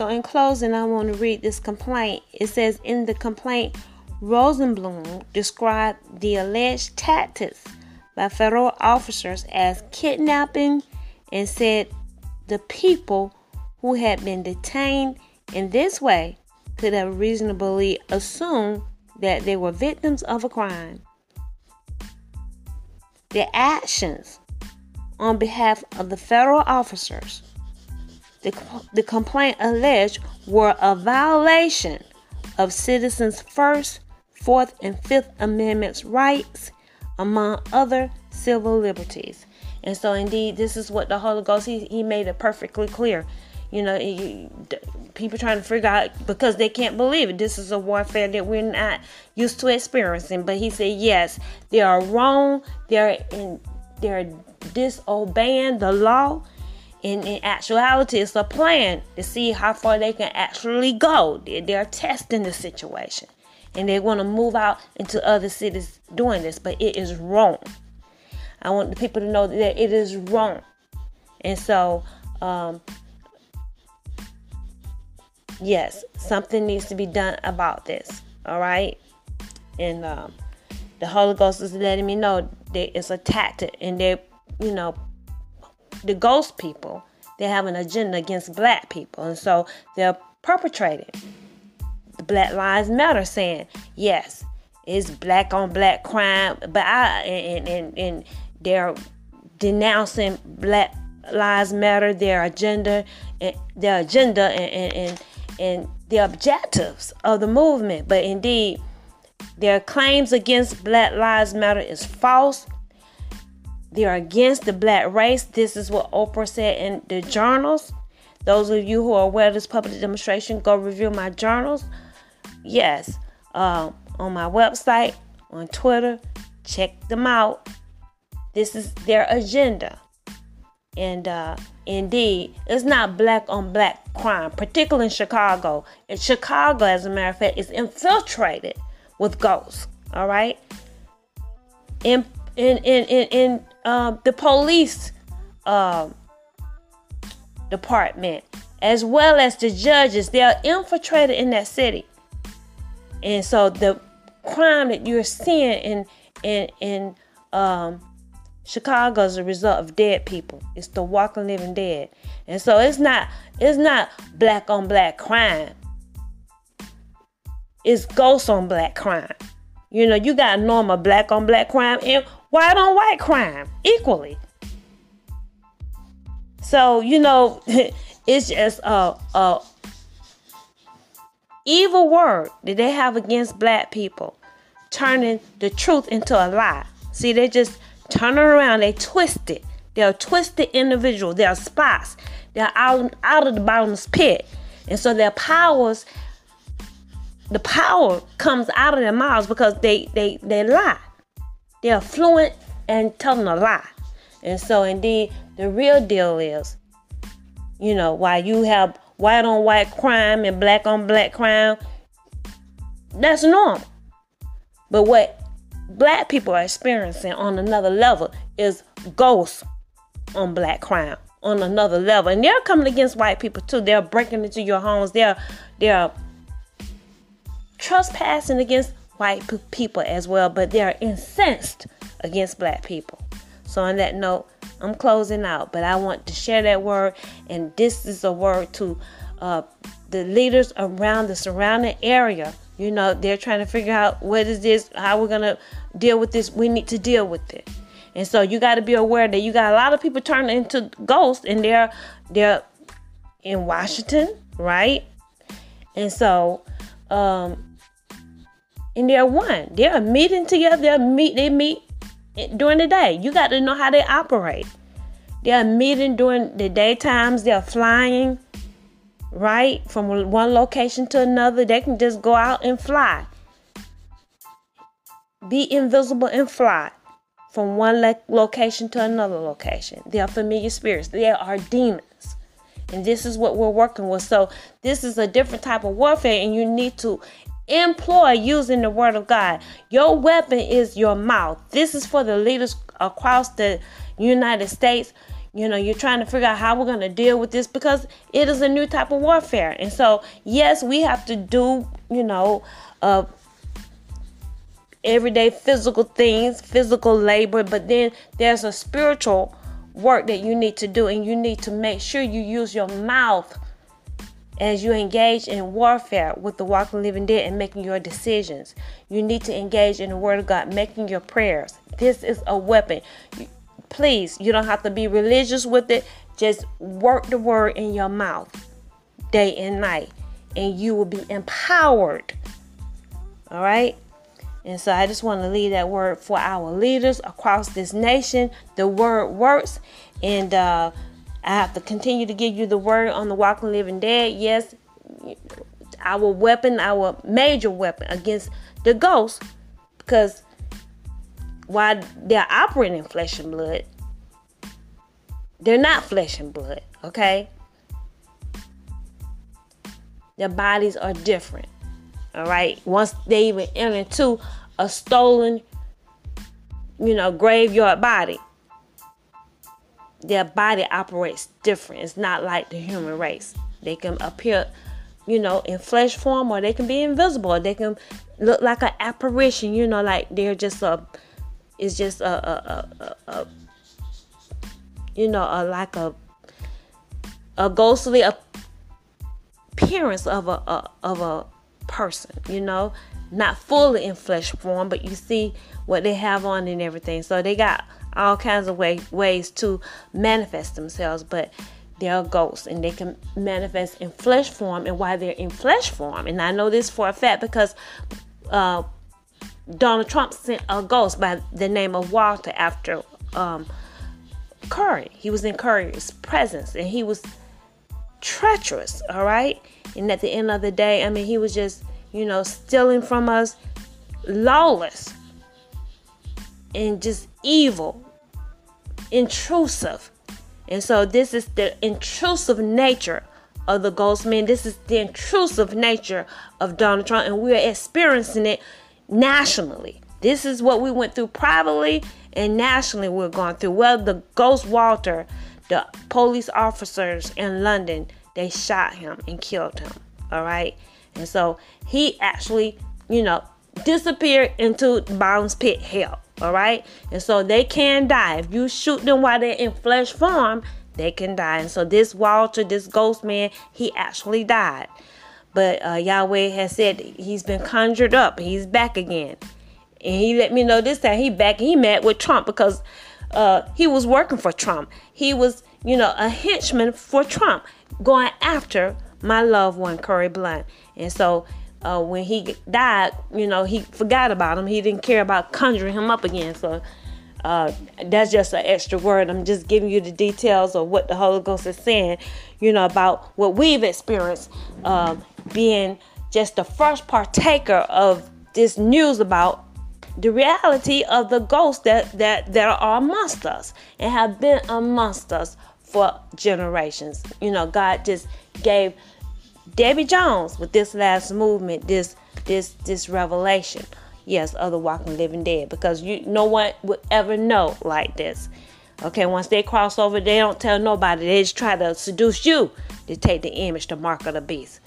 So, in closing, I want to read this complaint. It says In the complaint, Rosenblum described the alleged tactics by federal officers as kidnapping and said the people who had been detained in this way could have reasonably assumed that they were victims of a crime. The actions on behalf of the federal officers the, the complaint alleged were a violation of citizens' First, Fourth, and Fifth Amendments rights, among other civil liberties. And so, indeed, this is what the Holy Ghost, he, he made it perfectly clear. You know, he, people trying to figure out because they can't believe it. This is a warfare that we're not used to experiencing. But he said, yes, they are wrong. They're in, they're disobeying the law in, in actuality, it's a plan to see how far they can actually go. They're, they're testing the situation and they want to move out into other cities doing this, but it is wrong. I want the people to know that it is wrong. And so, um, yes, something needs to be done about this. All right. And um, the Holy Ghost is letting me know that it's a tactic and they're, you know, the ghost people, they have an agenda against black people. And so they're perpetrating the Black Lives Matter saying, yes, it's black on black crime, but I and, and, and they're denouncing Black Lives Matter, their agenda, and their agenda and, and, and the objectives of the movement. But indeed, their claims against Black Lives Matter is false. They're against the black race. This is what Oprah said in the journals. Those of you who are aware of this public demonstration, go review my journals. Yes, uh, on my website, on Twitter, check them out. This is their agenda. And uh, indeed, it's not black on black crime, particularly in Chicago. In Chicago, as a matter of fact, is infiltrated with ghosts. All right. In in in in, in um, the police um, department, as well as the judges. They are infiltrated in that city, and so the crime that you're seeing in in in um, Chicago is a result of dead people. It's the walking living dead, and so it's not it's not black on black crime. It's ghost on black crime. You know, you got normal black on black crime and white on white crime equally. So, you know, it's just a, a evil word that they have against black people, turning the truth into a lie. See, they just turn it around, they twist it. They're a twisted individual, they're spies, they're out, out of the bottomless pit. And so their powers, the power comes out of their mouths because they they they lie. They're fluent and telling a lie. And so, indeed, the real deal is, you know, while you have white on white crime and black on black crime, that's normal. But what black people are experiencing on another level is ghosts on black crime on another level. And they're coming against white people too. They're breaking into your homes. They're they're trespassing against white people as well, but they are incensed against black people. So, on that note, I'm closing out, but I want to share that word, and this is a word to uh, the leaders around the surrounding area. You know, they're trying to figure out what is this, how we're gonna deal with this. We need to deal with it, and so you got to be aware that you got a lot of people turning into ghosts, and they're they're in Washington, right? And so, um, and they're one. They're meeting together. They meet. They meet during the day. You got to know how they operate. They're meeting during the daytimes. They're flying, right, from one location to another. They can just go out and fly. Be invisible and fly from one le- location to another location. They are familiar spirits. They are demons. And this is what we're working with. So, this is a different type of warfare, and you need to employ using the word of God. Your weapon is your mouth. This is for the leaders across the United States. You know, you're trying to figure out how we're going to deal with this because it is a new type of warfare. And so, yes, we have to do, you know, uh, everyday physical things, physical labor, but then there's a spiritual work that you need to do, and you need to make sure you use your mouth as you engage in warfare with the walking living dead and making your decisions. You need to engage in the Word of God, making your prayers. This is a weapon. Please, you don't have to be religious with it. Just work the Word in your mouth day and night, and you will be empowered. All right? And so I just want to leave that word for our leaders across this nation. The word works, and uh, I have to continue to give you the word on the walking living dead. Yes, our weapon, our major weapon against the ghost, because while they're operating flesh and blood, they're not flesh and blood, okay? Their bodies are different. All right. Once they even enter into a stolen, you know, graveyard body, their body operates different. It's not like the human race. They can appear, you know, in flesh form or they can be invisible. They can look like an apparition, you know, like they're just a it's just a a, a, a you know, a, like a a ghostly appearance of a, a of a person, you know, not fully in flesh form, but you see what they have on and everything. So they got all kinds of way, ways to manifest themselves, but they're ghosts and they can manifest in flesh form. And why they're in flesh form, and I know this for a fact because uh, Donald Trump sent a ghost by the name of Walter after um, Curry. He was in Curry's presence and he was treacherous, all right? And at the end of the day, I mean, he was just, you know, stealing from us, lawless and just evil, intrusive. And so this is the intrusive nature of the ghost man. This is the intrusive nature of Donald Trump, and we're experiencing it nationally. This is what we went through privately and nationally we're going through. Well, the ghost Walter, the police officers in London, they shot him and killed him. All right. And so he actually, you know, disappeared into bottom's pit hell. All right. And so they can die. If you shoot them while they're in flesh form, they can die. And so this Walter, this ghost man, he actually died. But uh, Yahweh has said he's been conjured up. He's back again. And he let me know this time he back. He met with Trump because uh, he was working for Trump. He was, you know, a henchman for Trump, going after my loved one, Curry Blunt. And so uh, when he died, you know, he forgot about him. He didn't care about conjuring him up again. So uh, that's just an extra word. I'm just giving you the details of what the Holy Ghost is saying, you know, about what we've experienced uh, being just the first partaker of this news about the reality of the ghosts that, that, that are amongst us and have been amongst us for generations. You know, God just gave Debbie Jones with this last movement, this this this revelation, yes, of the walking living dead, because you no one would ever know like this. Okay, once they cross over, they don't tell nobody. They just try to seduce you to take the image, the mark of the beast.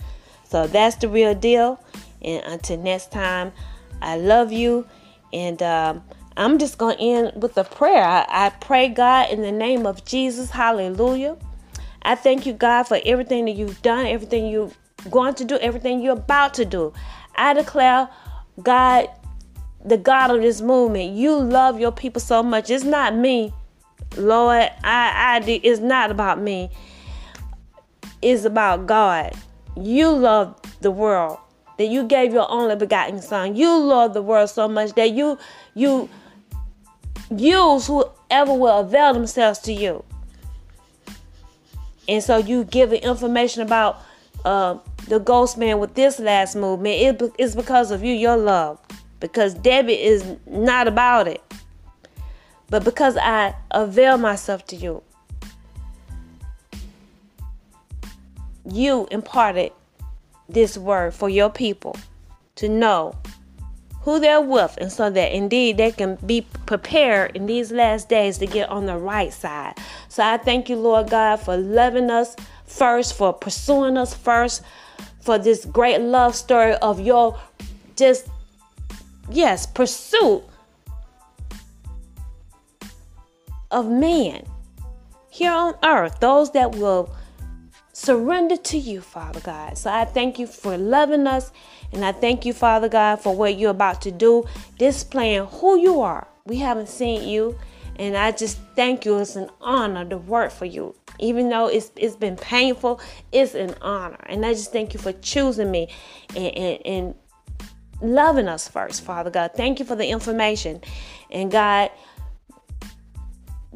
So that's the real deal. And until next time, I love you, and um, I'm just going to end with a prayer. I, pray, God, in the name of Jesus. Hallelujah. I thank you, God, for everything that you've done, everything you're going to do, everything you're about to do. I declare, God, the God of this movement, you love your people so much. It's not me, Lord. I, I, it's not about me. It's about God. You love the world that you gave your only begotten son. You love the world so much that you you use whoever will avail themselves to you. And so you give the information about uh, the ghost man with this last movement. It, it's because of you, your love. Because Debbie is not about it. But because I avail myself to you, you imparted this word for your people to know who they're with, and so that indeed they can be prepared in these last days to get on the right side. So I thank you, Lord God, for loving us first, for pursuing us first, for this great love story of your just, yes, pursuit of man here on earth, those that will surrender to you, Father God. So I thank you for loving us, and I thank you, Father God, for what you're about to do, displaying who you are. We haven't seen you, and I just thank you. It's an honor to work for you. Even though it's it's been painful, it's an honor. And I just thank you for choosing me and, and, and loving us first, Father God. Thank you for the information. And God,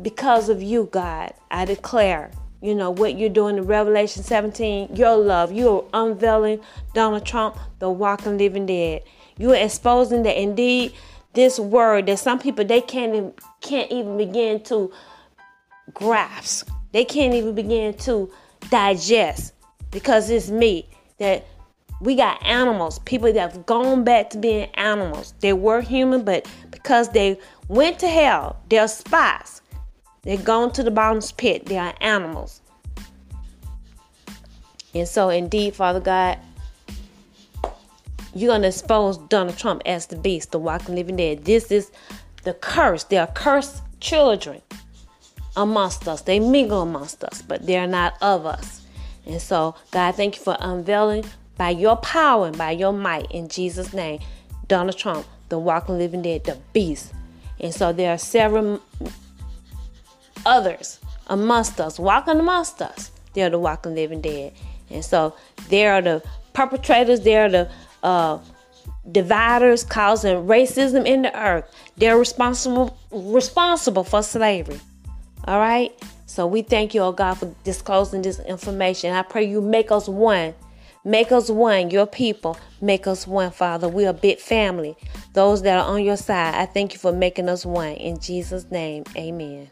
because of you, God, I declare you know what you're doing in Revelation 17, your love. You're unveiling Donald Trump, the walking living dead. You're exposing that indeed this word that some people they can't even, can't even begin to grasp. They can't even begin to digest because it's me that we got animals, people that have gone back to being animals. They were human, but because they went to hell, they're spies. They're gone to the bottomless pit. They are animals. And so, indeed, Father God, you're going to expose Donald Trump as the beast, the walking living dead. This is the curse. They are cursed children amongst us. They mingle amongst us, but they're not of us. And so, God, thank you for unveiling by your power and by your might in Jesus' name, Donald Trump, the walking living dead, the beast. And so there are several others amongst us, walking amongst us. They're the walking living dead. And so they are the perpetrators, they're the uh, dividers causing racism in the earth. They're responsible responsible for slavery. All right? So we thank you, oh God, for disclosing this information. I pray you make us one. Make us one, your people. Make us one, Father. We're a big family. Those that are on your side, I thank you for making us one. In Jesus' name, amen.